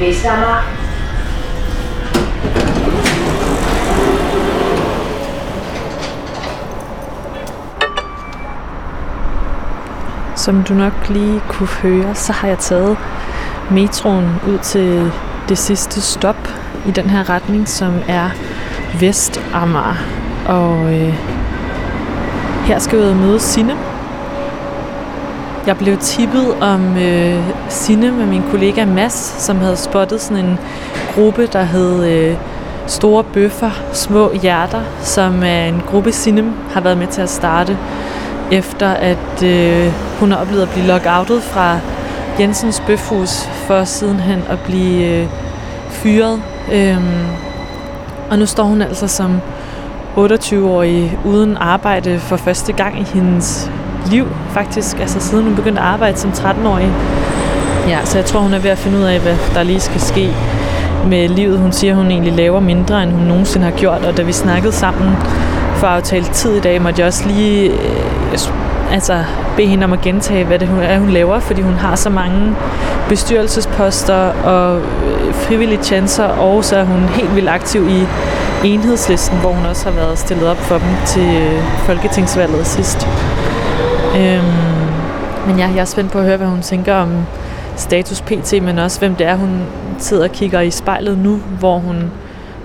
Vestamager. Som du nok lige kunne høre, så har jeg taget metroen ud til det sidste stop i den her retning, som er Vestamager. Og øh, her skal jeg møde Sine. Jeg blev tippet om øh, Sine med min kollega Mass, som havde spottet sådan en gruppe, der hed øh, Store Bøffer, Små Hjerter, som er en gruppe Sine har været med til at starte, efter at øh, hun har oplevet at blive lockoutet fra Jensens Bøfhus, for sidenhen at blive øh, fyret. Øhm, og nu står hun altså som 28-årig uden arbejde for første gang i hendes liv, faktisk. Altså siden hun begyndte at arbejde som 13-årig. Ja, så jeg tror, hun er ved at finde ud af, hvad der lige skal ske med livet. Hun siger, hun egentlig laver mindre, end hun nogensinde har gjort. Og da vi snakkede sammen for at aftale tid i dag, måtte jeg også lige øh, altså, bede hende om at gentage, hvad det er, hun laver, fordi hun har så mange bestyrelsesposter og øh, frivillige chancer, og så er hun helt vildt aktiv i enhedslisten, hvor hun også har været stillet op for dem til øh, folketingsvalget sidst. Øhm, men ja, jeg er spændt på at høre, hvad hun tænker om status PT, men også hvem det er, hun sidder og kigger i spejlet nu, hvor hun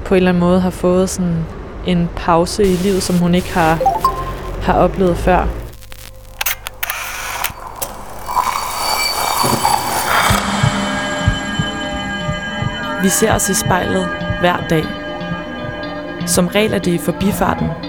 på en eller anden måde har fået sådan en pause i livet, som hun ikke har, har oplevet før. Vi ser os i spejlet hver dag. Som regel er det i forbifarten.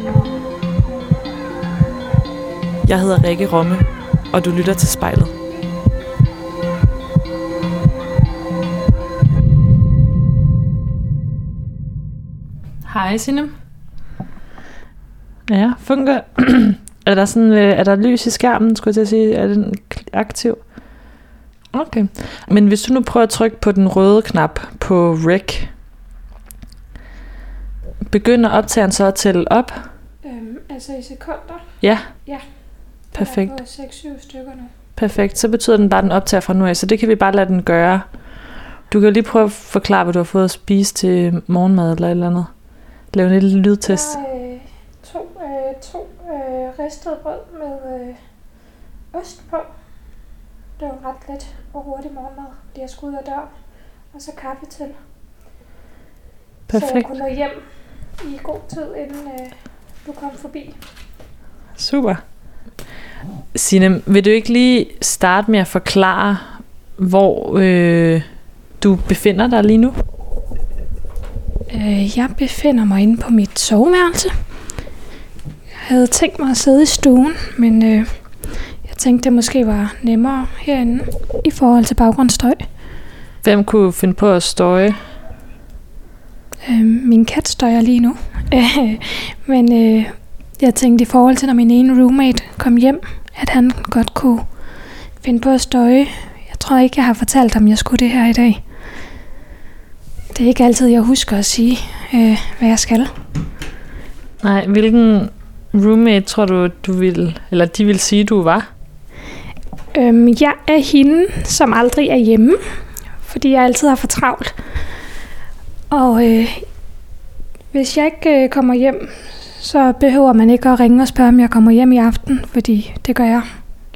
Jeg hedder Rikke Romme, og du lytter til spejlet. Hej Sinem. Ja, fungerer. er der sådan, øh, er der lys i skærmen, skulle jeg til at sige? Er den aktiv? Okay. Men hvis du nu prøver at trykke på den røde knap på rec, begynder optageren så at tælle op? Øhm, altså i sekunder? Ja. Ja. Perfekt. Jeg er på 6-7 stykker nu. Perfekt. Så betyder den bare, at den optager fra nu af, så det kan vi bare lade den gøre. Du kan lige prøve at forklare, hvad du har fået at spise til morgenmad eller et eller andet. Lav en lille lydtest. Jeg øh, to, øh, to øh, ristede brød med øh, ost på. Det var ret let og hurtig morgenmad, fordi jeg skulle ud af døren. Og så kaffe til. Så jeg Perfekt. kunne nå hjem i god tid, inden øh, du kom forbi. Super. Signe, vil du ikke lige starte med at forklare, hvor øh, du befinder dig lige nu? Øh, jeg befinder mig inde på mit soveværelse. Jeg havde tænkt mig at sidde i stuen, men øh, jeg tænkte, det måske var nemmere herinde i forhold til baggrundsstøj. Hvem kunne finde på at støje? Øh, min kat støjer lige nu. men øh, jeg tænkte i forhold til, når min ene roommate kom hjem, at han godt kunne finde på at støje. Jeg tror ikke, jeg har fortalt ham, jeg skulle det her i dag. Det er ikke altid, jeg husker at sige, øh, hvad jeg skal. Nej, hvilken roommate tror du, du vil, eller de vil sige, du var? Øhm, jeg er hende, som aldrig er hjemme, fordi jeg altid har for travlt. Og øh, hvis jeg ikke øh, kommer hjem, så behøver man ikke at ringe og spørge, om jeg kommer hjem i aften, fordi det gør jeg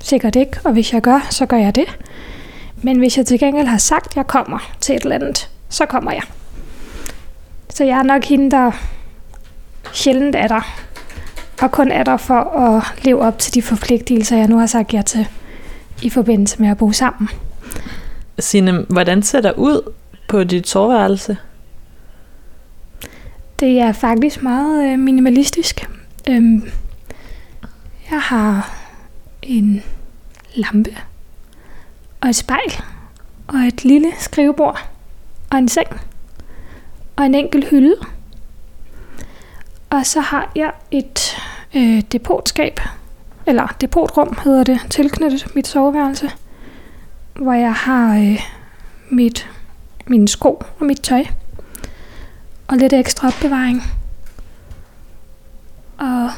sikkert ikke, og hvis jeg gør, så gør jeg det. Men hvis jeg til gengæld har sagt, at jeg kommer til et eller andet, så kommer jeg. Så jeg er nok hende, der sjældent er der, og kun er der for at leve op til de forpligtelser, jeg nu har sagt ja til i forbindelse med at bo sammen. Sine, hvordan ser der ud på dit soveværelse? Det er faktisk meget øh, minimalistisk. Øhm, jeg har en lampe og et spejl og et lille skrivebord og en seng. og en enkelt hylde. Og så har jeg et øh, depotskab, eller depotrum hedder det, tilknyttet mit soveværelse, hvor jeg har øh, mit, mine sko og mit tøj, og lidt ekstra opbevaring. Og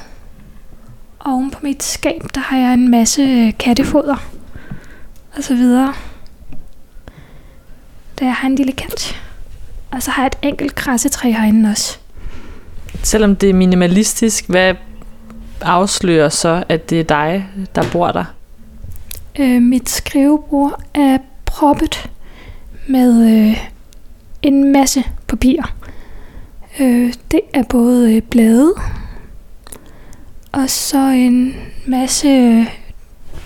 oven på mit skab, der har jeg en masse øh, kattefoder og så videre. Der jeg har en lille kant. Og så har jeg et enkelt krassetræ herinde også. Selvom det er minimalistisk, hvad afslører så, at det er dig, der bor der? Øh, mit skrivebord er proppet med øh, en masse papir. Øh, det er både øh, blade, og så en masse øh,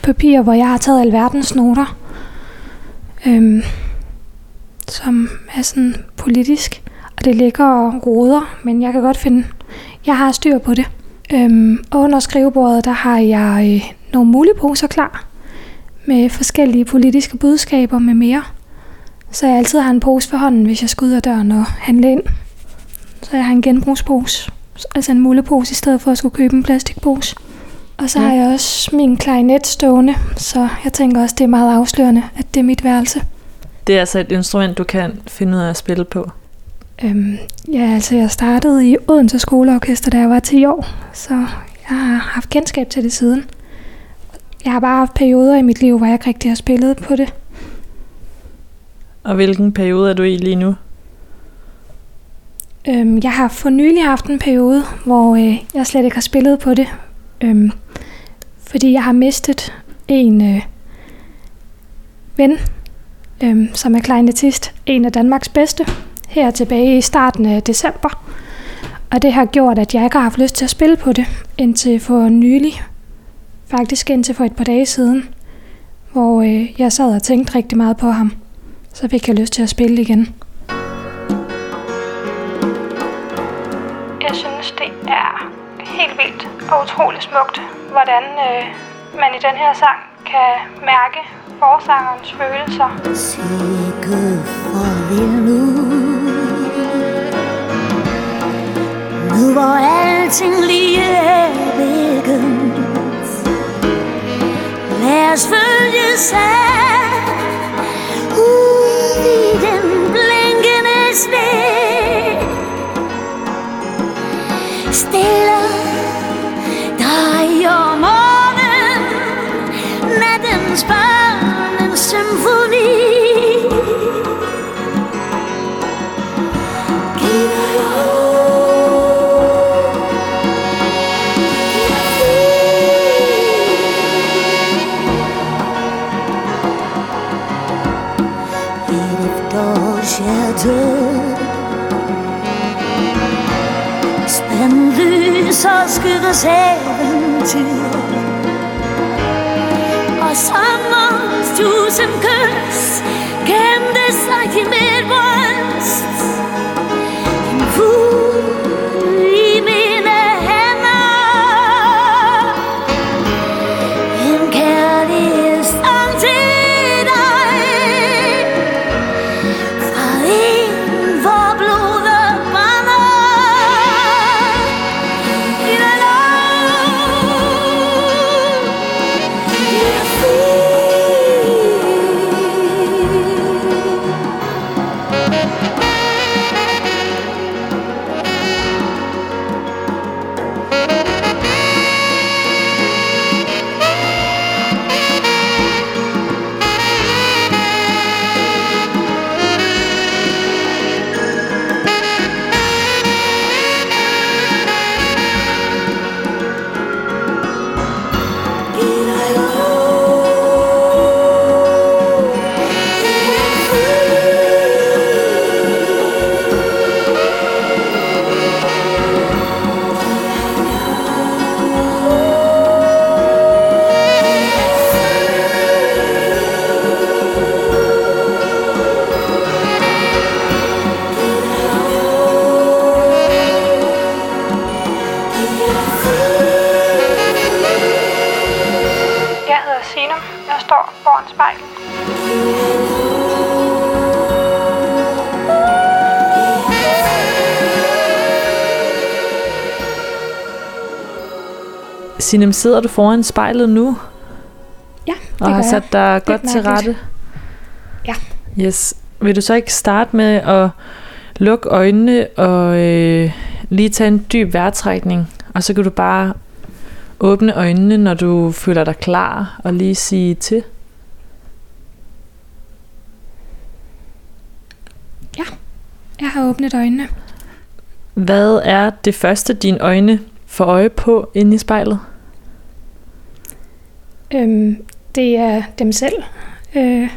papir, hvor jeg har taget alverdens noter, øh, som er sådan politisk. Og det ligger og roder, men jeg kan godt finde, jeg har styr på det. Øhm, under skrivebordet, der har jeg øh, nogle muleposer klar med forskellige politiske budskaber med mere. Så jeg altid har en pose for hånden, hvis jeg skal ud af døren og handle ind. Så jeg har en genbrugspose, altså en mulepose, i stedet for at skulle købe en plastikpose. Og så ja. har jeg også min klarinet stående, så jeg tænker også, det er meget afslørende, at det er mit værelse. Det er altså et instrument, du kan finde ud af at spille på? Øhm, ja, altså jeg startede i Odense Skoleorkester, da jeg var 10 år, så jeg har haft kendskab til det siden. Jeg har bare haft perioder i mit liv, hvor jeg ikke rigtig har spillet på det. Og hvilken periode er du i lige nu? Øhm, jeg har for nylig haft en periode, hvor øh, jeg slet ikke har spillet på det. Øhm, fordi jeg har mistet en øh, ven, øhm, som er kleinetist, en af Danmarks bedste, her tilbage i starten af december. Og det har gjort, at jeg ikke har haft lyst til at spille på det, indtil for nylig. Faktisk indtil for et par dage siden, hvor øh, jeg sad og tænkte rigtig meget på ham. Så fik jeg lyst til at spille igen. Synes, det er helt vildt og utroligt smukt, hvordan øh, man i den her sang kan mærke forsangerens følelser. Sikke farvel nu. Nu hvor alting lige er begyndt Lad os følges ad Ud i den blinkende sne. Lys og eventyr Og sommerens tusind kys Gemte sig i mit bryst. Sinem, sidder du foran spejlet nu? Ja, det og har sat dig jeg. godt til rette? Ja. Yes. Vil du så ikke starte med at lukke øjnene og øh, lige tage en dyb vejrtrækning, og så kan du bare åbne øjnene, når du føler dig klar, og lige sige til. Jeg har åbnet øjnene. Hvad er det første, dine øjne får øje på inde i spejlet? Øhm, det er dem selv. Øh, jeg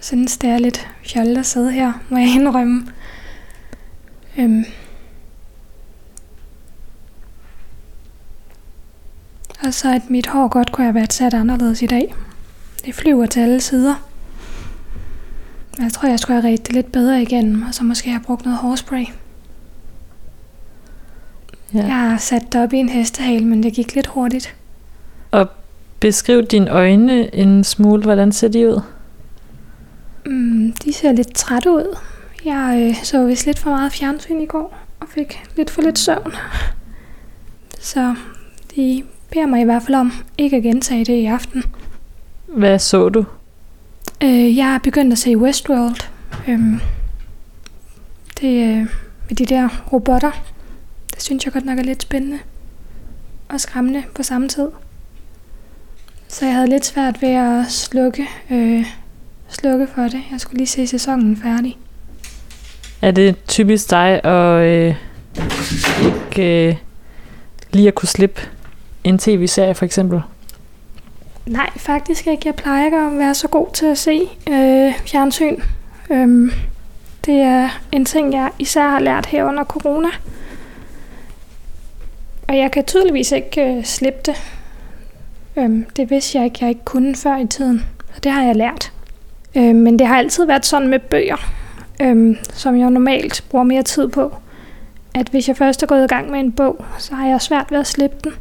synes, det er lidt fjollet at sidde her, må jeg indrømme. Øhm. Og så at mit hår godt kunne have været sat anderledes i dag. Det flyver til alle sider. Jeg tror, jeg skulle have ret det lidt bedre igen, og så måske have brugt noget hårspray. Ja. Jeg har sat det op i en hestehale, men det gik lidt hurtigt. Beskriv dine øjne en smule. Hvordan ser de ud? Mm, de ser lidt trætte ud. Jeg øh, så vist lidt for meget fjernsyn i går, og fik lidt for lidt søvn. Så de beder mig i hvert fald om ikke at gentage det i aften. Hvad så du? Øh, jeg er begyndt at se Westworld. Øhm, det øh, med de der robotter. Det synes jeg godt nok er lidt spændende. Og skræmmende på samme tid. Så jeg havde lidt svært ved at slukke, øh, slukke for det. Jeg skulle lige se sæsonen færdig. Er det typisk dig at øh, ikke øh, lige at kunne slippe en tv-serie for eksempel? Nej, faktisk ikke. Jeg plejer ikke at være så god til at se øh, fjernsyn. Øhm, det er en ting, jeg især har lært her under corona. Og jeg kan tydeligvis ikke øh, slippe det. Øhm, det vidste jeg ikke, jeg ikke kunne før i tiden. og det har jeg lært. Øhm, men det har altid været sådan med bøger, øhm, som jeg normalt bruger mere tid på. At hvis jeg først er gået i gang med en bog, så har jeg svært ved at slippe den.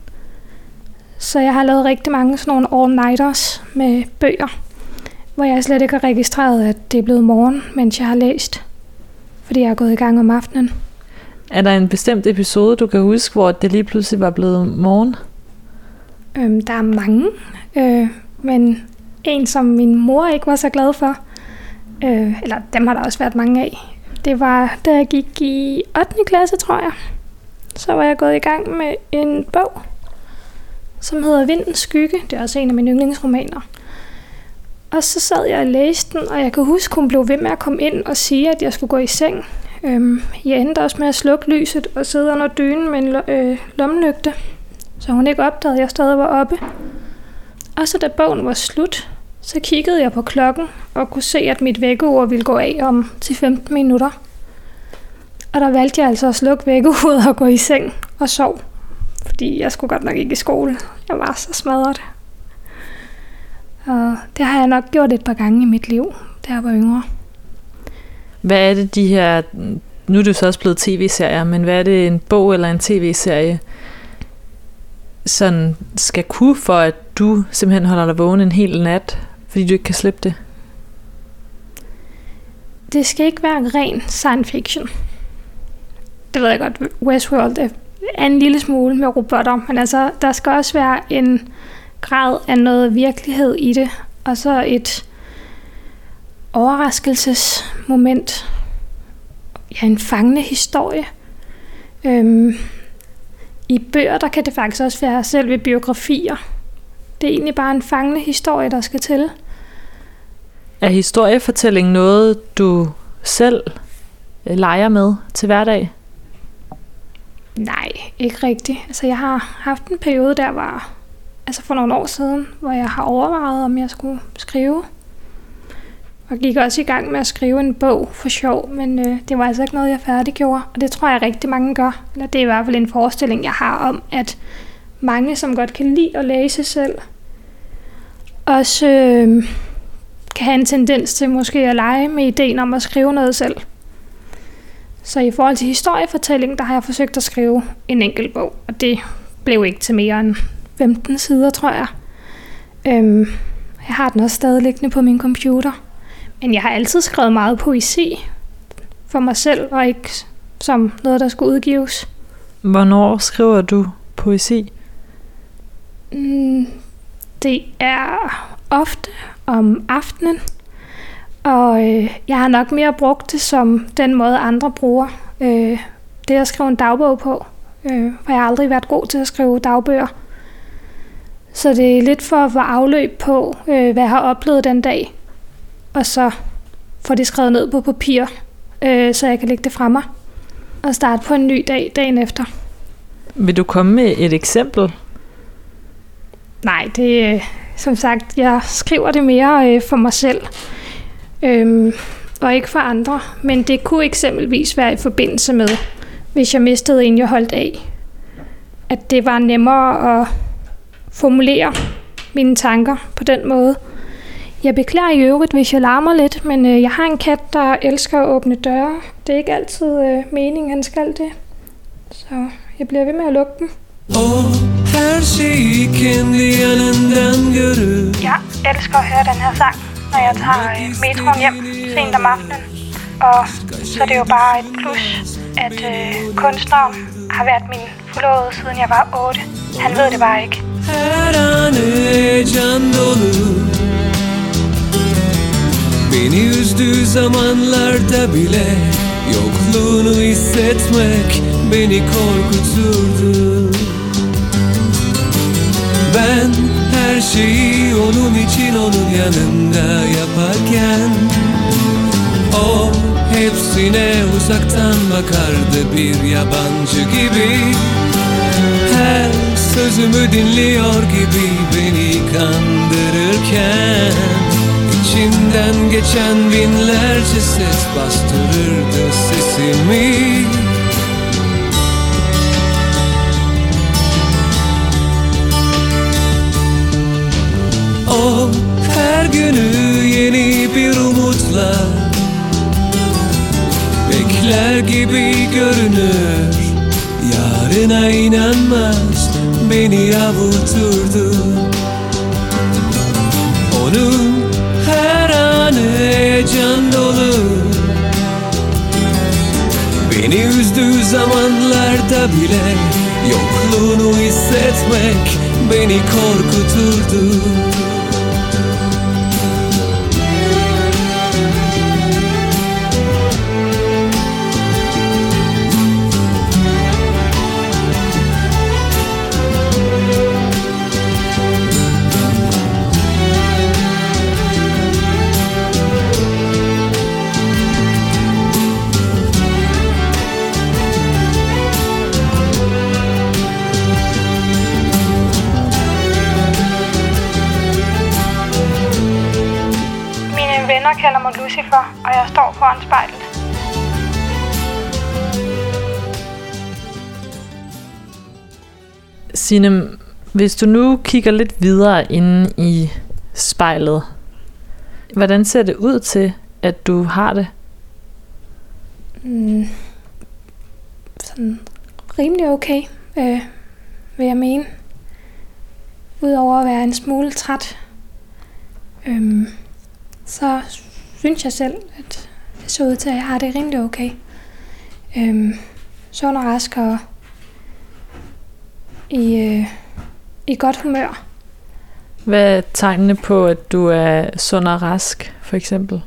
Så jeg har lavet rigtig mange sådan nogle all-nighters med bøger, hvor jeg slet ikke har registreret, at det er blevet morgen, mens jeg har læst. Fordi jeg er gået i gang om aftenen. Er der en bestemt episode, du kan huske, hvor det lige pludselig var blevet morgen? Øhm, der er mange, øh, men en, som min mor ikke var så glad for, øh, eller dem har der også været mange af, det var, da jeg gik i 8. klasse, tror jeg. Så var jeg gået i gang med en bog, som hedder Vindens Skygge. Det er også en af mine yndlingsromaner. Og så sad jeg og læste den, og jeg kan huske, hun blev ved med at komme ind og sige, at jeg skulle gå i seng. Øhm, jeg endte også med at slukke lyset og sidde under dynen med en øh, lommelygte, så hun ikke opdagede, at jeg stadig var oppe. Og så da bogen var slut, så kiggede jeg på klokken og kunne se, at mit vækkeur ville gå af om til 15 minutter. Og der valgte jeg altså at slukke vækkeuret og gå i seng og sov. Fordi jeg skulle godt nok ikke i skole. Jeg var så smadret. Og det har jeg nok gjort et par gange i mit liv, da jeg var yngre. Hvad er det de her, nu er det jo så også blevet tv-serier, men hvad er det en bog eller en tv-serie, sådan skal kunne for, at du simpelthen holder dig vågen en hel nat, fordi du ikke kan slippe det? Det skal ikke være ren science fiction. Det ved jeg godt, Westworld er en lille smule med robotter, men altså, der skal også være en grad af noget virkelighed i det, og så et overraskelsesmoment. Ja, en fangende historie. Øhm, i bøger, der kan det faktisk også være selve biografier. Det er egentlig bare en fangende historie, der skal til. Er historiefortælling noget, du selv øh, leger med til hverdag? Nej, ikke rigtigt. Altså, jeg har haft en periode der, var altså for nogle år siden, hvor jeg har overvejet, om jeg skulle skrive. Og gik også i gang med at skrive en bog for sjov, men øh, det var altså ikke noget, jeg færdiggjorde. Og det tror jeg rigtig mange gør. Eller det er i hvert fald en forestilling, jeg har om, at mange, som godt kan lide at læse selv, også øh, kan have en tendens til måske at lege med ideen om at skrive noget selv. Så i forhold til historiefortælling, der har jeg forsøgt at skrive en enkelt bog, og det blev ikke til mere end 15 sider, tror jeg. Øhm, jeg har den også stadig liggende på min computer. Men jeg har altid skrevet meget poesi for mig selv, og ikke som noget, der skulle udgives. Hvornår skriver du poesi? Mm, det er ofte om aftenen, og øh, jeg har nok mere brugt det som den måde, andre bruger øh, det at skrive en dagbog på. Øh, for jeg har aldrig været god til at skrive dagbøger. Så det er lidt for at få afløb på, øh, hvad jeg har oplevet den dag. Og så få det skrevet ned på papir, øh, så jeg kan lægge det fra mig. Og starte på en ny dag dagen efter. Vil du komme med et eksempel? Nej, det som sagt, jeg skriver det mere øh, for mig selv. Øhm, og ikke for andre. Men det kunne eksempelvis være i forbindelse med, hvis jeg mistede en, jeg holdt af. At det var nemmere at formulere mine tanker på den måde. Jeg beklager i øvrigt, hvis jeg larmer lidt, men øh, jeg har en kat, der elsker at åbne døre. Det er ikke altid øh, meningen, han skal det. Så jeg bliver ved med at lukke dem. O her şeyi kendi yanından görür Jeg elsker at høre den her sang, når jeg tager øh, metroen hjem sent om aftenen. Og så er det jo bare et plus, at øh, kunstneren har været min forlovede, siden jeg var 8. Han ved det bare ikke. Her an heyecan dolu Beni üzdüğü zamanlarda bile Yokluğunu hissetmek beni korkuturdu. Ben her şeyi onun için onun yanında yaparken O hepsine uzaktan bakardı bir yabancı gibi. Her sözümü dinliyor gibi beni kandırırken İçinden geçen binlerce ses bastırırdı sesimi. O her günü yeni bir umutla Bekler gibi görünür. Yarına inanmaz beni avuturdu. Onun anı heyecan dolu. Beni üzdüğü zamanlarda bile Yokluğunu hissetmek beni korkuturdu foran spejlet. Signe, hvis du nu kigger lidt videre inde i spejlet, hvordan ser det ud til, at du har det? Mm, sådan rimelig okay, øh, vil jeg mene. Udover at være en smule træt, øhm, så synes jeg selv, at det ser ud til, at jeg har det rimelig okay. Øhm, sund og rask og i, øh, i godt humør. Hvad er tegnene på, at du er sund og rask, for eksempel?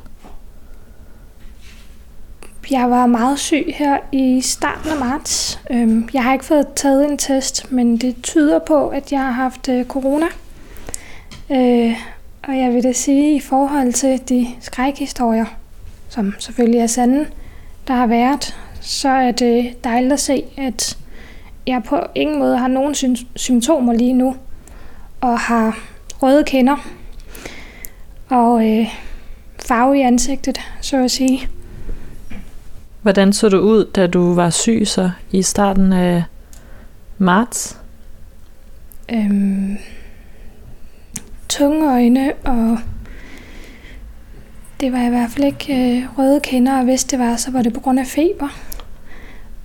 Jeg var meget syg her i starten af marts. Øhm, Jeg har ikke fået taget en test, men det tyder på, at jeg har haft øh, corona. Øh, Og jeg vil da sige, i forhold til de skrækhistorier, som selvfølgelig er sande, der har været, så er det dejligt at se, at jeg på ingen måde har nogen sym- symptomer lige nu, og har røde kinder og øh, farve i ansigtet, så at sige. Hvordan så du ud, da du var syg så i starten af marts? Øhm, tunge øjne, og det var i hvert fald ikke øh, røde kinder, og hvis det var, så var det på grund af feber.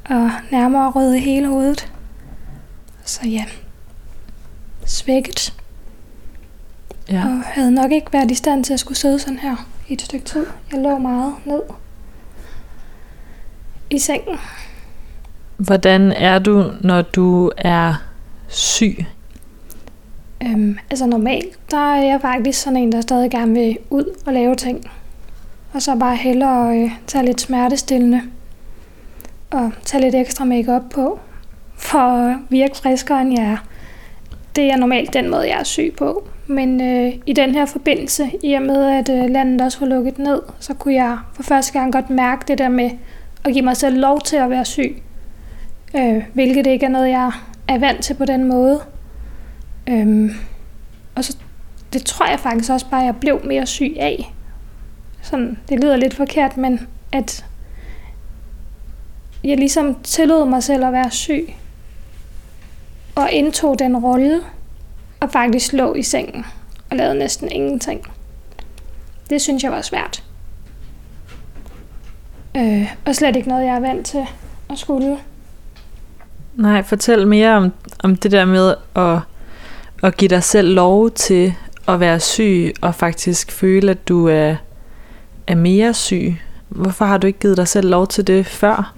Og nærmere røde i hele hovedet. Så ja, svækket. Ja. Og havde nok ikke været i stand til at skulle sidde sådan her i et stykke tid. Jeg lå meget ned i sengen. Hvordan er du, når du er syg? Øhm, altså normalt, der er jeg faktisk sådan en, der stadig gerne vil ud og lave ting. Og så bare hellere øh, tage lidt smertestillende og tage lidt ekstra makeup på, for at virke friskere end jeg er. Det er normalt den måde, jeg er syg på. Men øh, i den her forbindelse, i og med at øh, landet også var lukket ned, så kunne jeg for første gang godt mærke det der med at give mig selv lov til at være syg. Øh, hvilket ikke er noget, jeg er vant til på den måde. Øhm, og så, det tror jeg faktisk også bare, at jeg blev mere syg af. Sådan, det lyder lidt forkert, men at jeg ligesom tillod mig selv at være syg. Og indtog den rolle, og faktisk lå i sengen og lavede næsten ingenting. Det synes jeg var svært. Øh, og slet ikke noget, jeg er vant til at skulle. Nej, fortæl mere om, om det der med at, at give dig selv lov til at være syg, og faktisk føle, at du er, er mere syg. Hvorfor har du ikke givet dig selv lov til det før?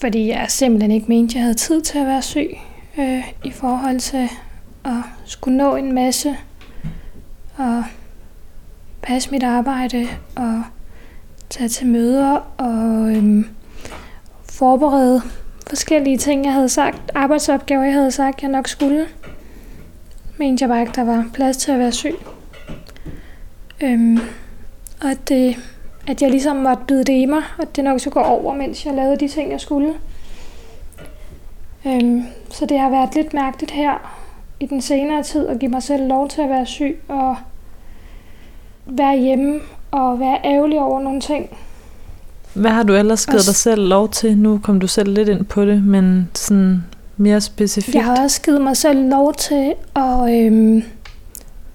Fordi jeg simpelthen ikke mente, jeg havde tid til at være syg øh, i forhold til at skulle nå en masse og passe mit arbejde og tage til møder og øhm, forberede forskellige ting, jeg havde sagt, arbejdsopgaver, jeg havde sagt, jeg nok skulle. Mente jeg bare ikke, der var plads til at være syg. Øhm, og at, det, at jeg ligesom måtte byde det i mig, og det nok så gå over, mens jeg lavede de ting, jeg skulle. Øhm, så det har været lidt mærkeligt her i den senere tid at give mig selv lov til at være syg og være hjemme og være ærgerlig over nogle ting. Hvad har du ellers givet dig selv lov til? Nu kom du selv lidt ind på det, men sådan mere specifikt. Jeg har også givet mig selv lov til at øhm,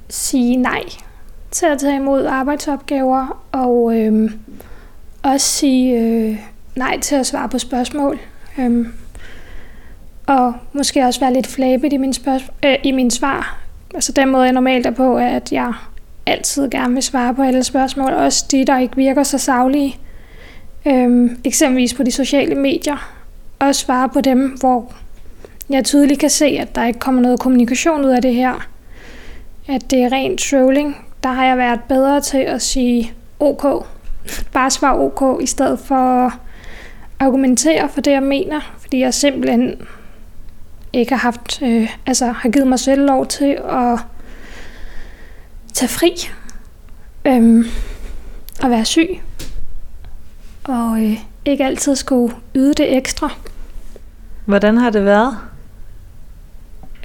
sige nej til at tage imod arbejdsopgaver, og øh, også sige øh, nej til at svare på spørgsmål. Øh, og måske også være lidt flabet i min, spørgsmål, øh, i min svar. Altså den måde, jeg normalt er på, er, at jeg altid gerne vil svare på alle spørgsmål, også de, der ikke virker så savlige. Øhm, eksempelvis på de sociale medier. Og svare på dem, hvor jeg tydeligt kan se, at der ikke kommer noget kommunikation ud af det her. At det er rent trolling. Der har jeg været bedre til at sige OK. Bare svare OK, i stedet for at argumentere for det, jeg mener. Fordi jeg simpelthen ikke har haft, øh, altså har givet mig selv lov til at tage fri, øhm, og være syg, og øh, ikke altid skulle yde det ekstra. Hvordan har det været?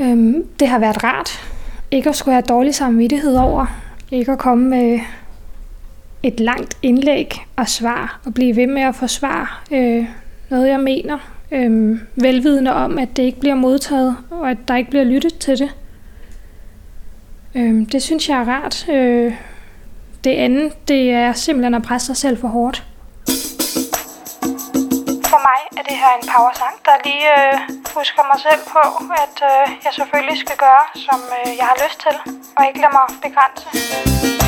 Øhm, det har været rart, ikke at skulle have dårlig samvittighed over, ikke at komme med et langt indlæg og svar, og blive ved med at forsvare øh, noget, jeg mener, øh, velvidende om, at det ikke bliver modtaget, og at der ikke bliver lyttet til det. Øh, det synes jeg er rart. Øh, det andet, det er simpelthen at presse sig selv for hårdt. For mig er det her en powersang, der lige øh, husker mig selv på, at øh, jeg selvfølgelig skal gøre, som øh, jeg har lyst til, og ikke lade mig begrænse.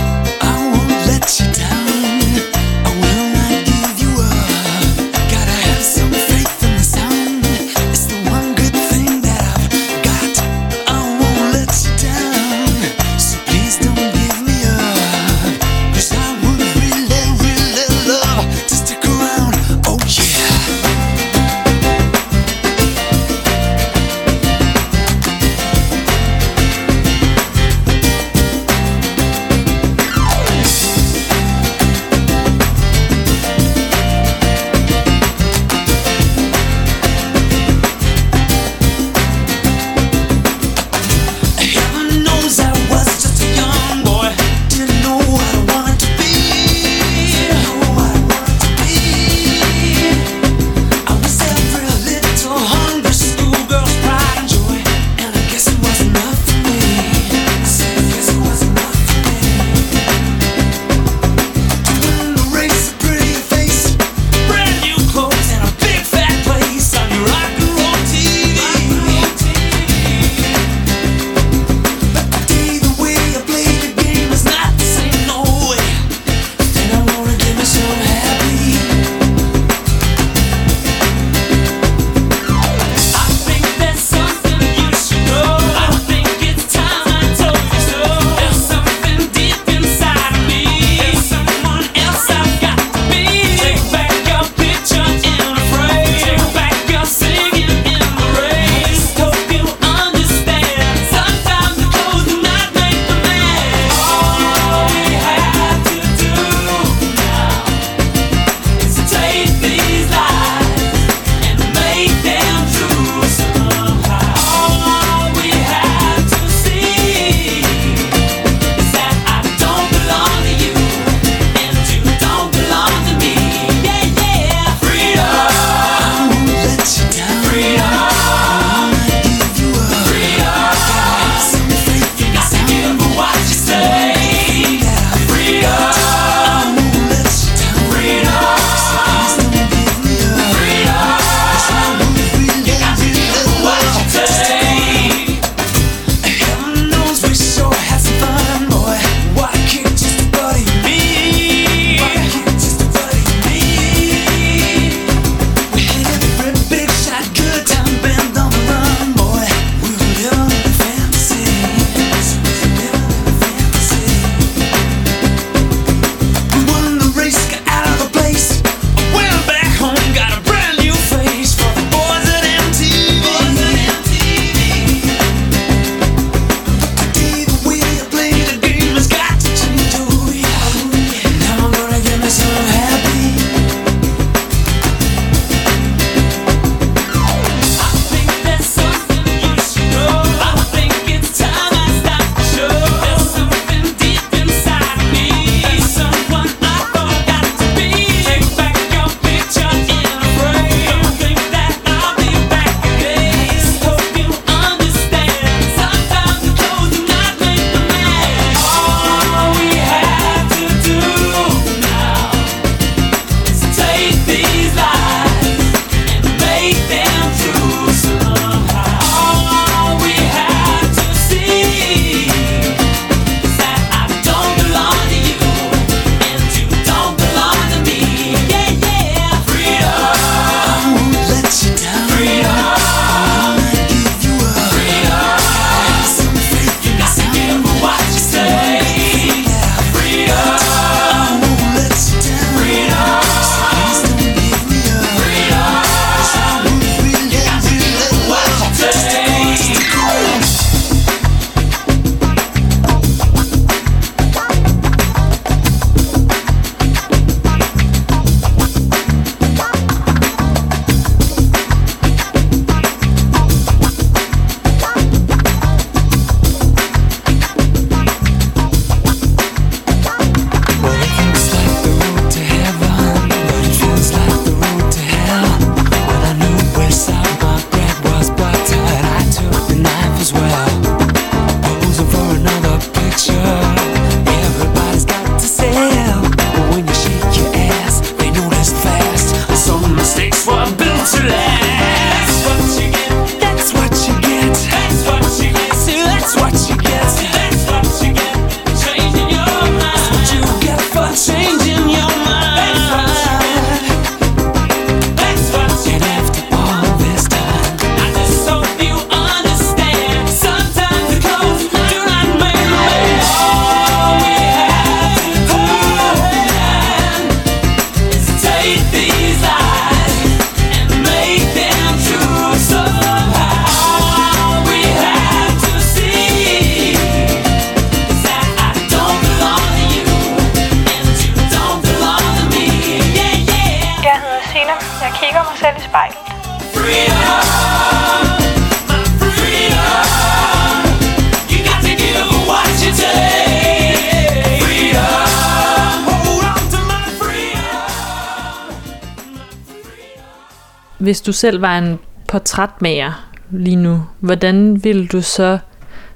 Hvis du selv var en portrætmager lige nu, hvordan vil du så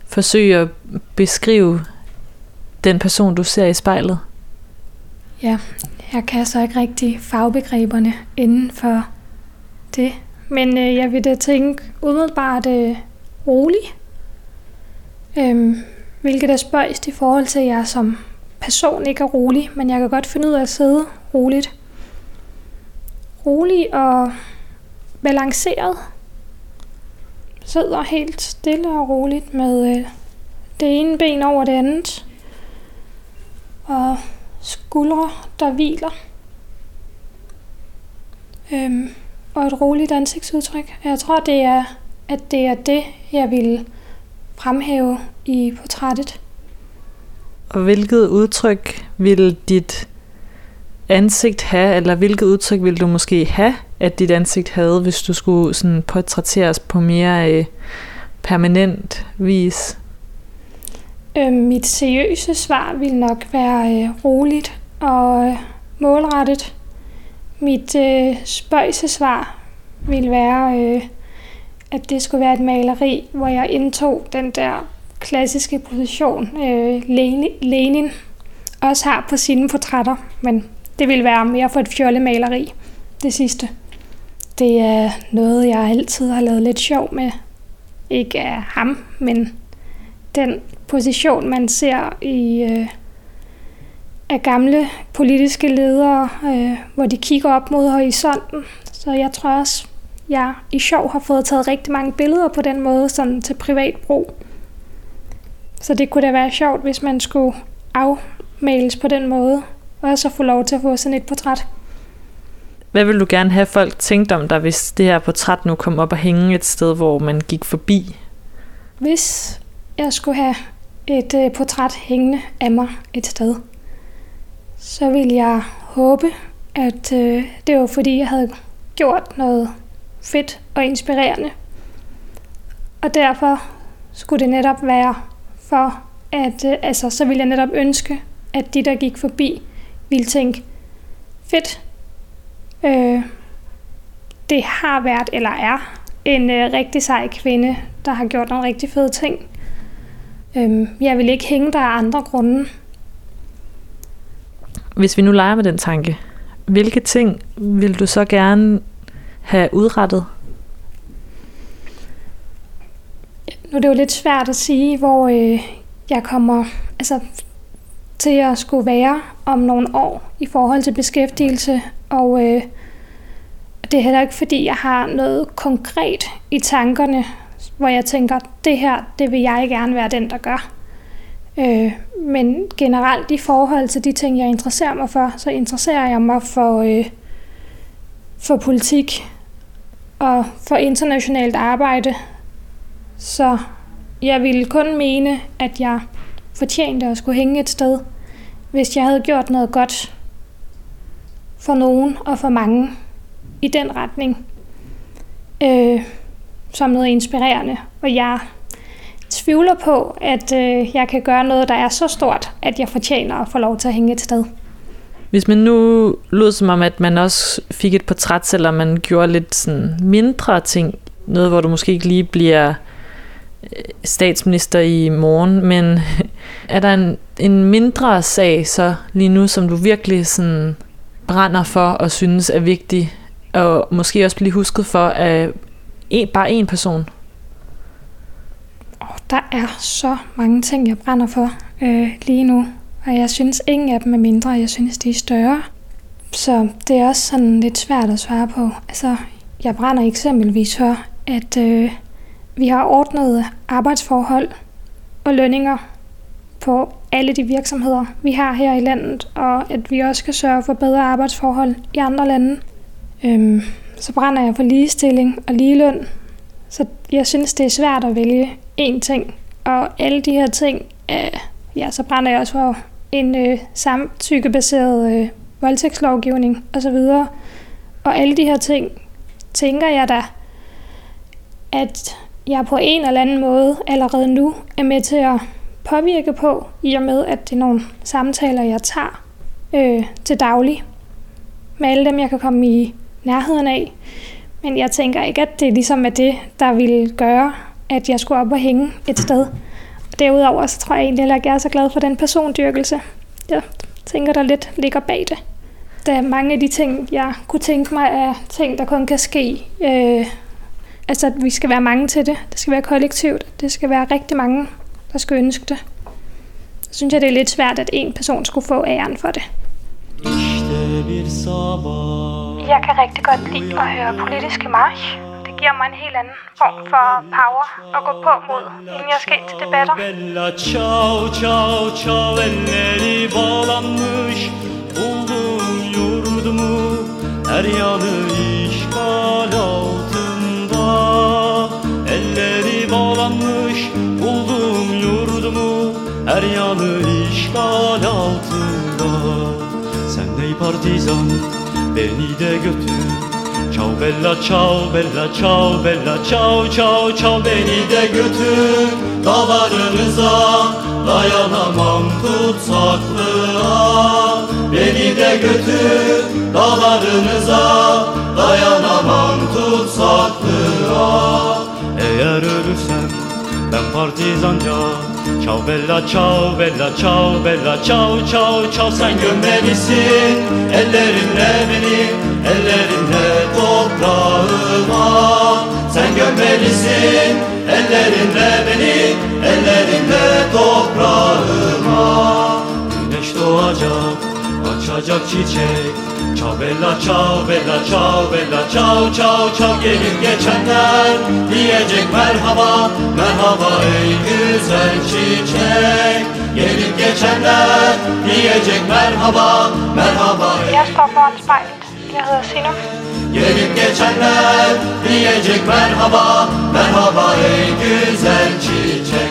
forsøge at beskrive den person, du ser i spejlet? Ja, jeg kan så ikke rigtig fagbegreberne inden for det. Men øh, jeg vil da tænke umiddelbart øh, rolig. Øhm, hvilket er spøjst i forhold til, at jeg som person ikke er rolig, men jeg kan godt finde ud af at sidde roligt. Rolig og balanceret. Sidder helt stille og roligt med øh, det ene ben over det andet. Og skuldre, der hviler. Øhm, og et roligt ansigtsudtryk. Jeg tror, det er, at det er det, jeg vil fremhæve i portrættet. Og hvilket udtryk vil dit ansigt have, eller hvilket udtryk ville du måske have, at dit ansigt havde, hvis du skulle sådan portrætteres på mere øh, permanent vis? Øh, mit seriøse svar vil nok være øh, roligt og øh, målrettet. Mit øh, spøjse svar vil være, øh, at det skulle være et maleri, hvor jeg indtog den der klassiske position, øh, Lenin også har på sine portrætter, men det vil være mere for et fjollemaleri, det sidste. Det er noget, jeg altid har lavet lidt sjov med. Ikke af ham, men den position, man ser i øh, af gamle politiske ledere, øh, hvor de kigger op mod horisonten. Så jeg tror også, jeg i sjov har fået taget rigtig mange billeder på den måde, sådan til privat brug. Så det kunne da være sjovt, hvis man skulle afmales på den måde, og så få lov til at få sådan et portræt. Hvad vil du gerne have folk tænkt om dig, hvis det her portræt nu kom op og hænge et sted, hvor man gik forbi? Hvis jeg skulle have et øh, portræt hængende af mig et sted, så ville jeg håbe, at øh, det var fordi, jeg havde gjort noget fedt og inspirerende. Og derfor skulle det netop være for, at øh, altså, så ville jeg netop ønske, at de, der gik forbi, ville tænke, fedt, øh, det har været eller er en øh, rigtig sej kvinde, der har gjort nogle rigtig fede ting. Øh, jeg vil ikke hænge der af andre grunde. Hvis vi nu leger med den tanke, hvilke ting vil du så gerne have udrettet? Nu er det jo lidt svært at sige, hvor øh, jeg kommer altså, til at skulle være om nogle år i forhold til beskæftigelse. Og øh, det er heller ikke, fordi jeg har noget konkret i tankerne, hvor jeg tænker, det her, det vil jeg gerne være den, der gør. Øh, men generelt i forhold til de ting, jeg interesserer mig for, så interesserer jeg mig for, øh, for politik og for internationalt arbejde. Så jeg ville kun mene, at jeg fortjente at skulle hænge et sted, hvis jeg havde gjort noget godt for nogen og for mange i den retning, øh, som noget inspirerende. Og jeg tvivler på, at øh, jeg kan gøre noget, der er så stort, at jeg fortjener at få lov til at hænge et sted. Hvis man nu lød som om, at man også fik et portræt, selvom man gjorde lidt sådan mindre ting, noget hvor du måske ikke lige bliver statsminister i morgen, men er der en, en mindre sag så lige nu, som du virkelig sådan brænder for og synes er vigtig, og måske også blive husket for af en, bare en person? Der er så mange ting, jeg brænder for øh, lige nu. Og jeg synes, ingen af dem er mindre. Jeg synes, de er større. Så det er også sådan lidt svært at svare på. Altså, jeg brænder eksempelvis for, at øh, vi har ordnet arbejdsforhold og lønninger på alle de virksomheder, vi har her i landet, og at vi også skal sørge for bedre arbejdsforhold i andre lande. Øhm, så brænder jeg for ligestilling og ligeløn. Så jeg synes, det er svært at vælge én ting. Og alle de her ting, øh, ja, så brænder jeg også for en øh, samtykkebaseret øh, voldtægtslovgivning osv. Og alle de her ting, tænker jeg da, at jeg på en eller anden måde allerede nu er med til at påvirke på, i og med, at det er nogle samtaler, jeg tager øh, til daglig med alle dem, jeg kan komme i nærheden af. Men jeg tænker ikke, at det ligesom er det, der ville gøre, at jeg skulle op og hænge et sted. Derudover så tror jeg egentlig heller ikke, jeg er så glad for den persondyrkelse. Jeg tænker, der lidt ligger bag det. Da mange af de ting, jeg kunne tænke mig, er ting, der kun kan ske. Øh, altså, at vi skal være mange til det. Det skal være kollektivt. Det skal være rigtig mange, der skal ønske det. Så synes jeg, det er lidt svært, at en person skulle få æren for det. Jeg kan rigtig godt lide at høre politiske march. Det giver mig en helt anden form for power at gå på mod, inden jeg skal ind til debatter. Her yanı işgal Elleri bağlanmış buldum yurdumu her yanı işgal altında. Sen ey partizan beni de götür Çav bella çav bella çav bella çav çav çav beni de götür. Dağlarınıza dayanamam tutsaklığa. Beni de götür. Dağlarınıza dayanamam tutsaklığa. Eğer ölürsem ben partizanca. Çav bella çav bella çav bella çav çav çav Sen gömmelisin. Ellerinle beni Ellerinle toprağıma Sen gömmelisin ellerinle beni Ellerinle toprağıma. Güneş doğacak açacak çiçek. Çav bella çav bella çav çav çav Gelip geçenler. Diyecek merhaba Merhaba ey güzel çiçek. Gelip geçenler diyecek merhaba Merhaba ey Jeg står. Gelip geçenler diyecek merhaba Merhaba ey güzel çiçek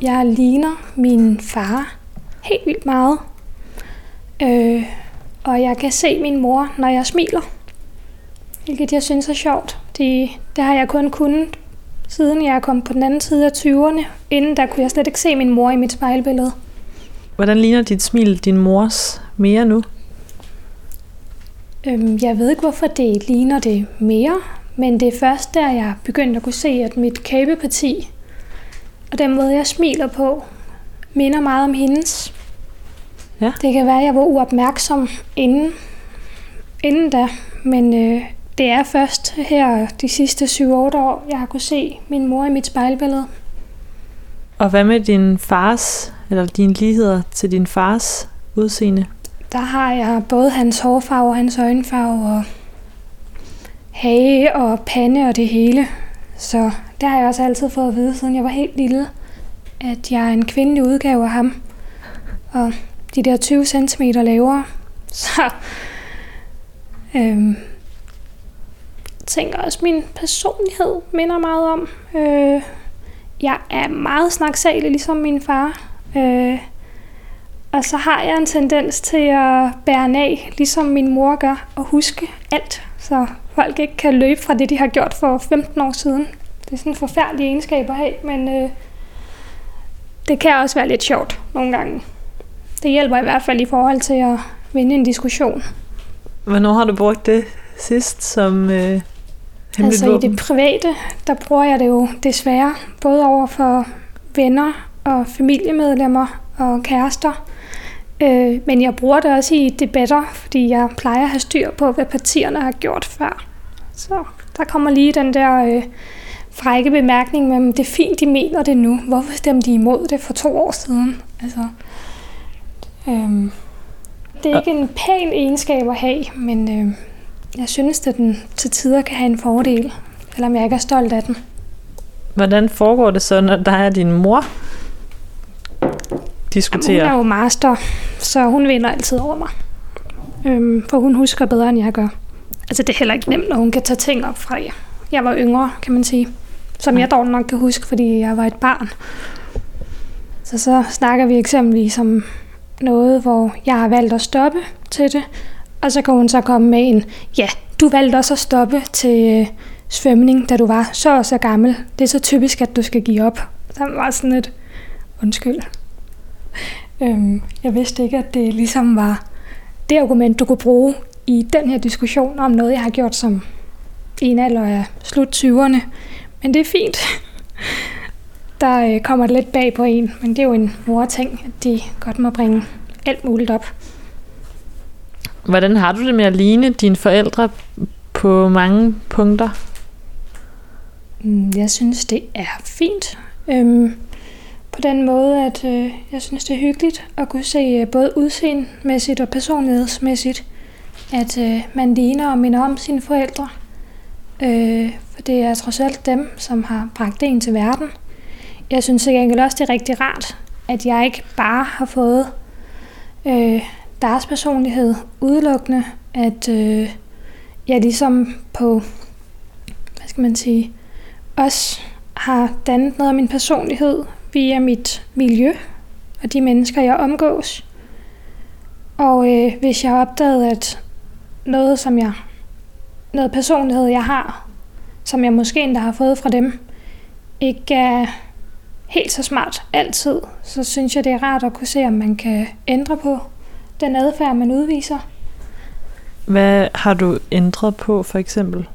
Jeg ligner min far helt vildt meget. Øh, og jeg kan se min mor, når jeg smiler. Hvilket jeg synes er sjovt. Det, det har jeg kun kunnet, siden jeg kom på den anden side af 20'erne. Inden der kunne jeg slet ikke se min mor i mit spejlbillede. Hvordan ligner dit smil din mors mere nu? Øhm, jeg ved ikke, hvorfor det ligner det mere, men det er først der, jeg begyndte at kunne se, at mit kæbeparti og den måde, jeg smiler på, minder meget om hendes. Ja. Det kan være, at jeg var uopmærksom inden, inden da, men øh, det er først her de sidste 7-8 år, jeg har kunne se min mor i mit spejlbillede. Og hvad med din fars, eller dine ligheder til din fars udseende? Der har jeg både hans hårfarve og hans øjenfarve og hage og pande og det hele. Så det har jeg også altid fået at vide, siden jeg var helt lille, at jeg er en kvindelig udgave af ham. Og de der 20 cm lavere. Så øhm, jeg tænker også, at min personlighed minder meget om. Øh, jeg er meget snaksalig, ligesom min far. Øh, og så har jeg en tendens til at bære af, ligesom min mor gør, og huske alt, så folk ikke kan løbe fra det, de har gjort for 15 år siden. Det er sådan en forfærdelig egenskab at have, men øh, det kan også være lidt sjovt nogle gange. Det hjælper i hvert fald i forhold til at vinde en diskussion. Hvornår har du brugt det sidst som øh, Altså i våben? det private, der bruger jeg det jo desværre, både over for venner og familiemedlemmer og kærester. Øh, men jeg bruger det også i debatter, fordi jeg plejer at have styr på, hvad partierne har gjort før. Så der kommer lige den der øh, frække bemærkning med, at det er fint, de mener det nu. Hvorfor stemte de imod det for to år siden? Altså, øh, det er ikke en pæn egenskab at have, men øh, jeg synes, at den til tider kan have en fordel, selvom jeg ikke er stolt af den. Hvordan foregår det så, når der er din mor diskutere. hun er jo master, så hun vinder altid over mig. Øhm, for hun husker bedre, end jeg gør. Altså, det er heller ikke nemt, når hun kan tage ting op fra jer. Jeg var yngre, kan man sige. Som jeg dog nok kan huske, fordi jeg var et barn. Så så snakker vi eksempelvis om noget, hvor jeg har valgt at stoppe til det. Og så kan hun så komme med en, ja, du valgte også at stoppe til øh, svømning, da du var så og så gammel. Det er så typisk, at du skal give op. Så var sådan et, undskyld. Øhm, jeg vidste ikke, at det ligesom var det argument, du kunne bruge i den her diskussion om noget, jeg har gjort som en alder af slut 20'erne. Men det er fint. Der øh, kommer det lidt bag på en, men det er jo en mor-ting, at de godt må bringe alt muligt op. Hvordan har du det med at ligne dine forældre på mange punkter? Mm, Jeg synes, det er fint. Øhm, på den måde, at øh, jeg synes, det er hyggeligt at kunne se øh, både udseendemæssigt og personlighedsmæssigt, at øh, man ligner og minder om sine forældre. Øh, for det er trods alt dem, som har bragt en til verden. Jeg synes ikke gengæld også, det er rigtig rart, at jeg ikke bare har fået øh, deres personlighed udelukkende, at øh, jeg ligesom på, hvad skal man sige, også har dannet noget af min personlighed via mit miljø og de mennesker, jeg omgås. Og øh, hvis jeg har opdaget, at noget, som jeg, noget personlighed, jeg har, som jeg måske endda har fået fra dem, ikke er helt så smart altid, så synes jeg, det er rart at kunne se, om man kan ændre på den adfærd, man udviser. Hvad har du ændret på, for eksempel?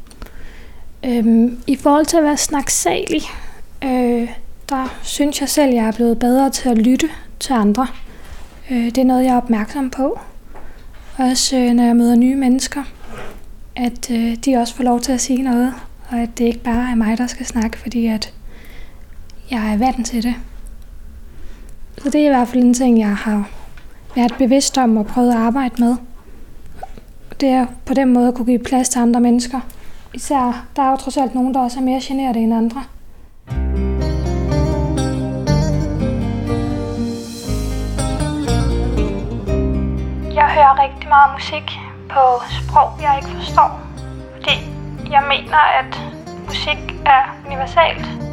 Øhm, I forhold til at være snaksalig, øh, der synes jeg selv, jeg er blevet bedre til at lytte til andre. Øh, det er noget, jeg er opmærksom på. Også øh, når jeg møder nye mennesker. At øh, de også får lov til at sige noget, og at det ikke bare er mig, der skal snakke, fordi at jeg er vant til det. Så det er i hvert fald en ting, jeg har været bevidst om og prøvet at arbejde med. Det er på den måde at kunne give plads til andre mennesker. Især, der er jo trods alt nogen, der også er mere generet end andre. Jeg hører rigtig meget musik på sprog, jeg ikke forstår. Fordi jeg mener, at musik er universalt.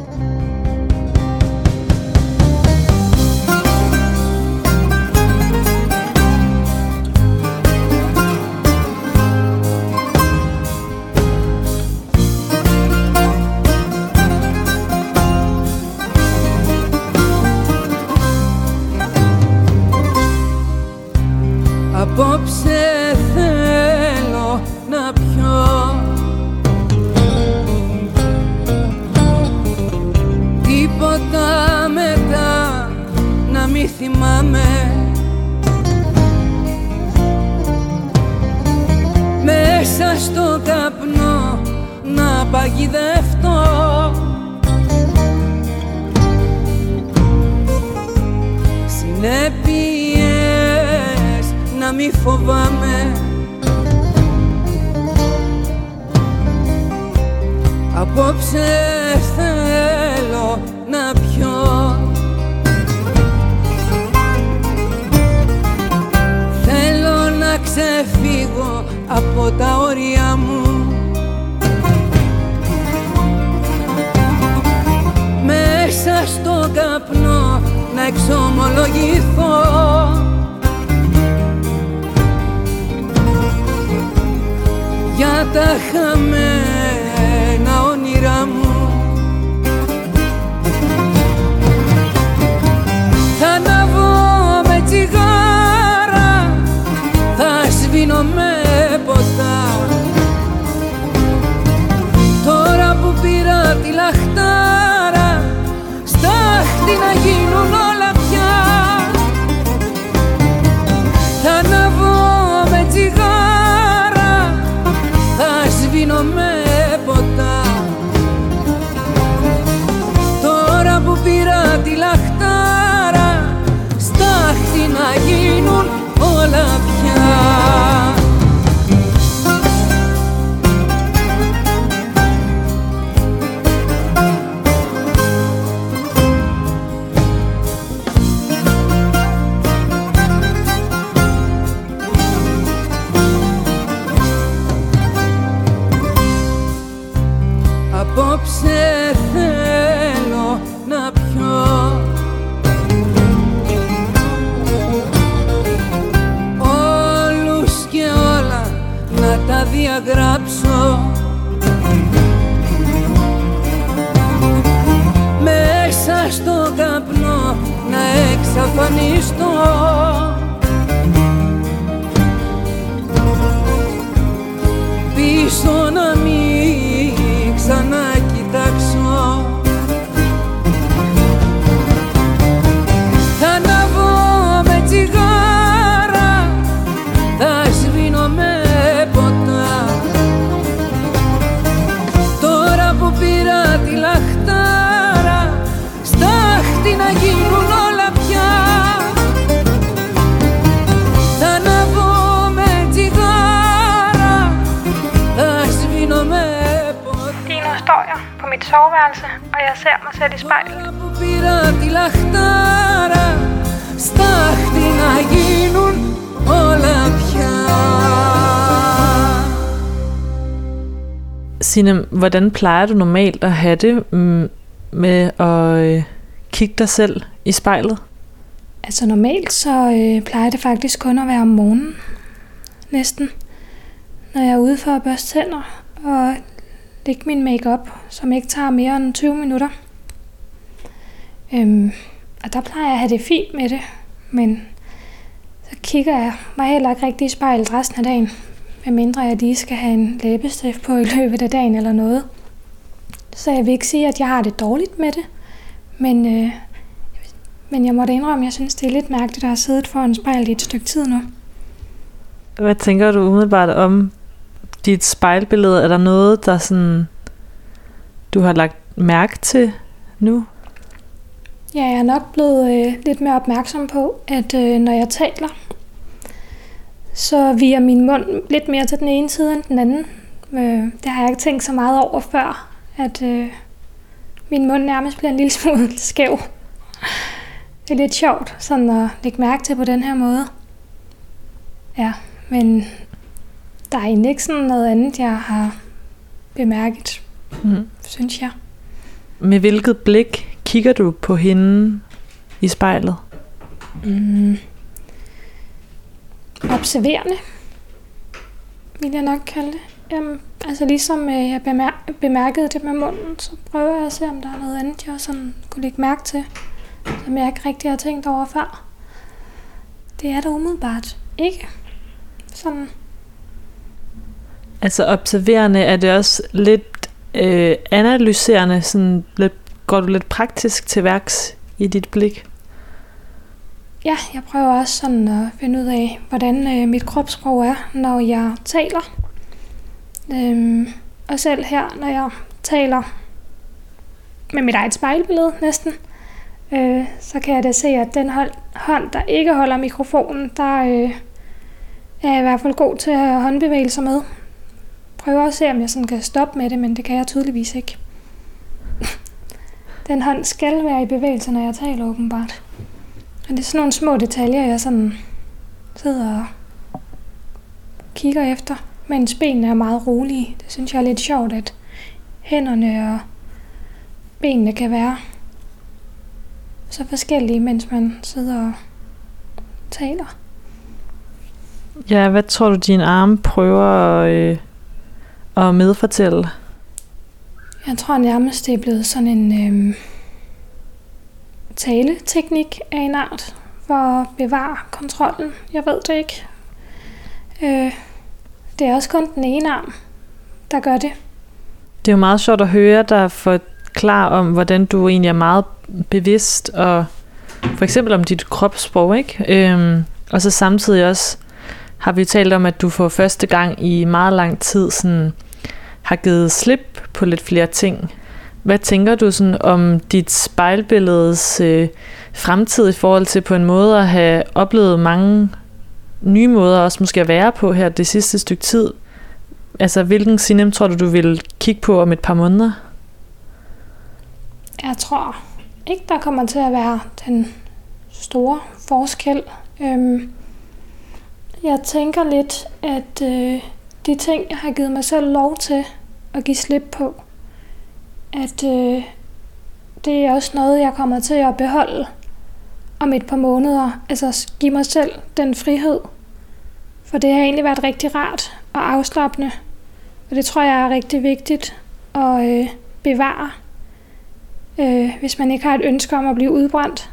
Θα σβήνω με ποτά. Τώρα που πήρα τη λαχτάρα στάχτη να soveværelse, og jeg ser mig selv i spejlet. Που πήρα τη λαχτάρα Στάχτη να γίνουν όλα πια Signe, hvordan plejer du normalt at have det mm, med at øh, kigge dig selv i spejlet? Altså normalt så øh, plejer det faktisk kun at være om morgenen, næsten. Når jeg er ude for at børste tænder og lægge min makeup, som ikke tager mere end 20 minutter. Øhm, og der plejer jeg at have det fint med det, men så kigger jeg mig heller ikke rigtig i spejlet resten af dagen, medmindre jeg lige skal have en læbestift på i løbet af dagen eller noget. Så jeg vil ikke sige, at jeg har det dårligt med det, men, øh, men jeg må da indrømme, at jeg synes, det er lidt mærkeligt at have siddet foran spejlet i et stykke tid nu. Hvad tænker du umiddelbart om dit spejlbillede? Er der noget, der sådan, du har lagt mærke til nu? Ja, jeg er nok blevet øh, lidt mere opmærksom på, at øh, når jeg taler, så viger min mund lidt mere til den ene side end den anden. Øh, det har jeg ikke tænkt så meget over før, at øh, min mund nærmest bliver en lille smule skæv. Det er lidt sjovt sådan at lægge mærke til på den her måde. Ja, men der er egentlig ikke sådan noget andet, jeg har bemærket, Mm. synes jeg. Med hvilket blik kigger du på hende i spejlet? Mm. Observerende, vil jeg nok kalde det. Jamen, altså ligesom øh, jeg bemær- bemærkede det med munden, så prøver jeg at se, om der er noget andet, jeg sådan kunne lægge mærke til, som jeg ikke rigtig har tænkt over før. Det er der umiddelbart ikke. Sådan, Altså observerende, er det også lidt øh, analyserende? Sådan lidt, går du lidt praktisk til værks i dit blik? ja, jeg prøver også sådan at finde ud af, hvordan øh, mit kropssprog er, når jeg taler. Øhm, og selv her, når jeg taler med mit eget spejlbillede næsten, øh, så kan jeg da se, at den hold, hånd, der ikke holder mikrofonen, der øh, er jeg i hvert fald god til at håndbevægelser med. Prøver at se, om jeg sådan kan stoppe med det, men det kan jeg tydeligvis ikke. Den hånd skal være i bevægelse, når jeg taler åbenbart. Og det er sådan nogle små detaljer, jeg sådan sidder og kigger efter, mens benene er meget rolige. Det synes jeg er lidt sjovt, at hænderne og benene kan være så forskellige, mens man sidder og taler. Ja, hvad tror du, din arme prøver at, øh, at medfortælle? Jeg tror nærmest, det er blevet sådan en øhm, taleteknik af en art for at bevare kontrollen. Jeg ved det ikke. Øh, det er også kun den ene arm, der gør det. Det er jo meget sjovt at høre dig forklare om, hvordan du egentlig er meget bevidst, og for eksempel om dit kropssprog, ikke? Øhm, og så samtidig også har vi talt om, at du for første gang i meget lang tid sådan, har givet slip på lidt flere ting. Hvad tænker du sådan om dit spejlbilledes øh, fremtid i forhold til på en måde at have oplevet mange nye måder også måske at være på her det sidste stykke tid? Altså, hvilken sinem tror du, du vil kigge på om et par måneder? Jeg tror ikke, der kommer til at være den store forskel. Øhm, jeg tænker lidt, at øh, de ting, jeg har givet mig selv lov til at give slip på, at øh, det er også noget, jeg kommer til at beholde om et par måneder. Altså give mig selv den frihed. For det har egentlig været rigtig rart og afslappende. Og det tror jeg er rigtig vigtigt at øh, bevare, øh, hvis man ikke har et ønske om at blive udbrændt.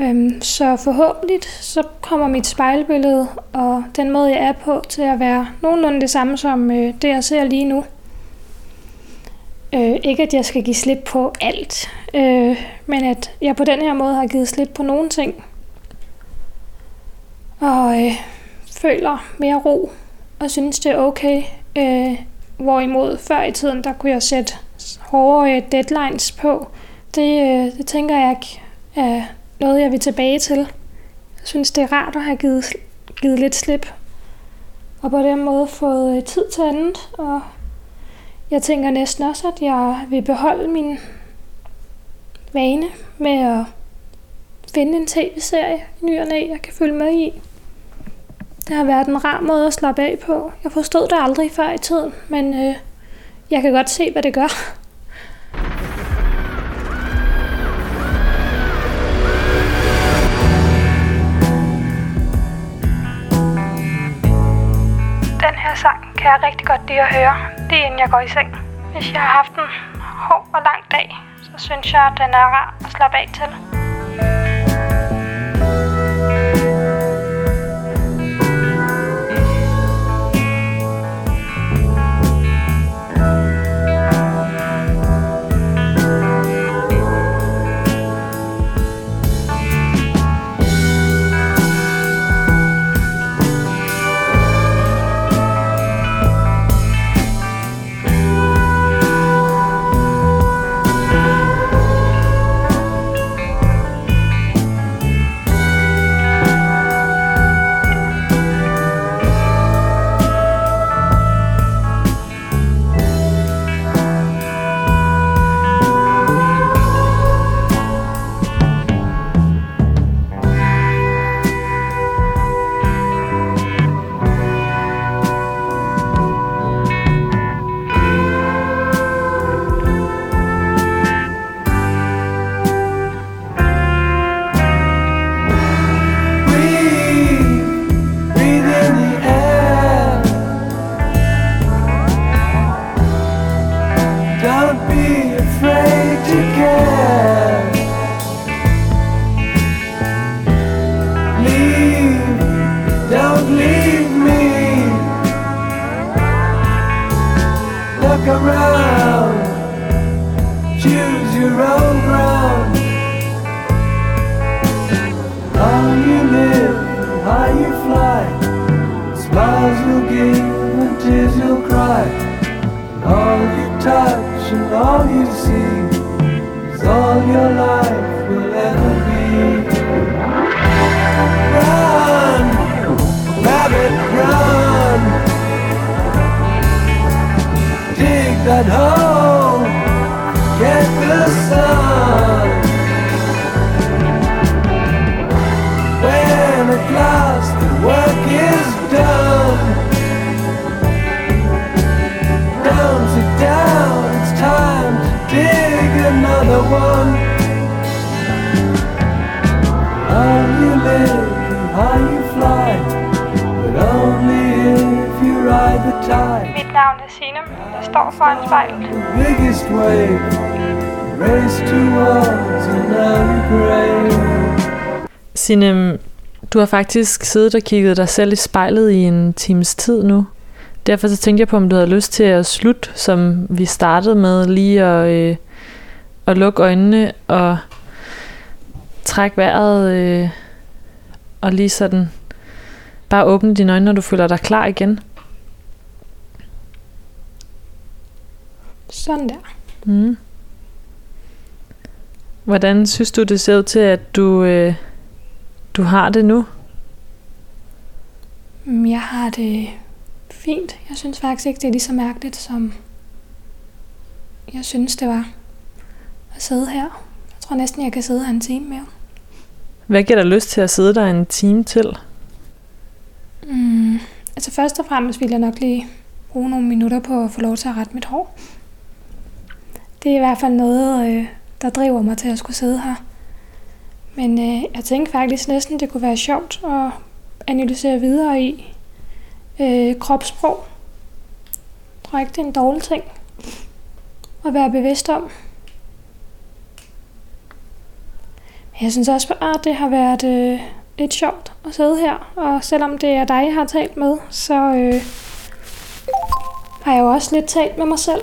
Øhm, så forhåbentlig så kommer mit spejlbillede og den måde, jeg er på, til at være nogenlunde det samme som øh, det, jeg ser lige nu. Øh, ikke at jeg skal give slip på alt, øh, men at jeg på den her måde har givet slip på nogle ting. Og øh, føler mere ro og synes, det er okay. Øh, hvorimod før i tiden, der kunne jeg sætte hårde øh, deadlines på. Det, øh, det tænker jeg ikke er noget, jeg vil tilbage til. Jeg synes, det er rart at have givet, givet lidt slip. Og på den måde fået øh, tid til andet. Og jeg tænker næsten også, at jeg vil beholde min vane med at finde en tv-serie i ny og næ, jeg kan følge med i. Det har været en rar måde at slappe af på. Jeg forstod det aldrig før i tiden, men øh, jeg kan godt se, hvad det gør. Den sang kan jeg rigtig godt lide at høre, lige inden jeg går i seng. Hvis jeg har haft en hård og lang dag, så synes jeg, at den er rar at slappe af til. Du har faktisk siddet og kigget dig selv i spejlet i en times tid nu. Derfor så tænkte jeg på, om du havde lyst til at slutte, som vi startede med, lige at, øh, at lukke øjnene og trække vejret øh, og lige sådan bare åbne dine øjne, når du føler dig klar igen. Sådan der. Mm. Hvordan synes du, det ser ud til, at du, øh, du har det nu? Mm, Jeg har det fint. Jeg synes faktisk ikke, det er lige så mærkeligt, som jeg synes, det var at sidde her. Jeg tror næsten, jeg kan sidde her en time mere. Hvad giver dig lyst til at sidde der en time til? Mm, altså først og fremmest vil jeg nok lige bruge nogle minutter på at få lov til at rette mit hår. Det er i hvert fald noget, øh, der driver mig til at skulle sidde her. Men øh, jeg tænkte faktisk næsten, det kunne være sjovt at analysere videre i øh, kropssprog. Jeg tror ikke, det er en dårlig ting at være bevidst om. Men jeg synes også, at det har været øh, lidt sjovt at sidde her. Og selvom det er dig, jeg har talt med, så øh, har jeg jo også lidt talt med mig selv.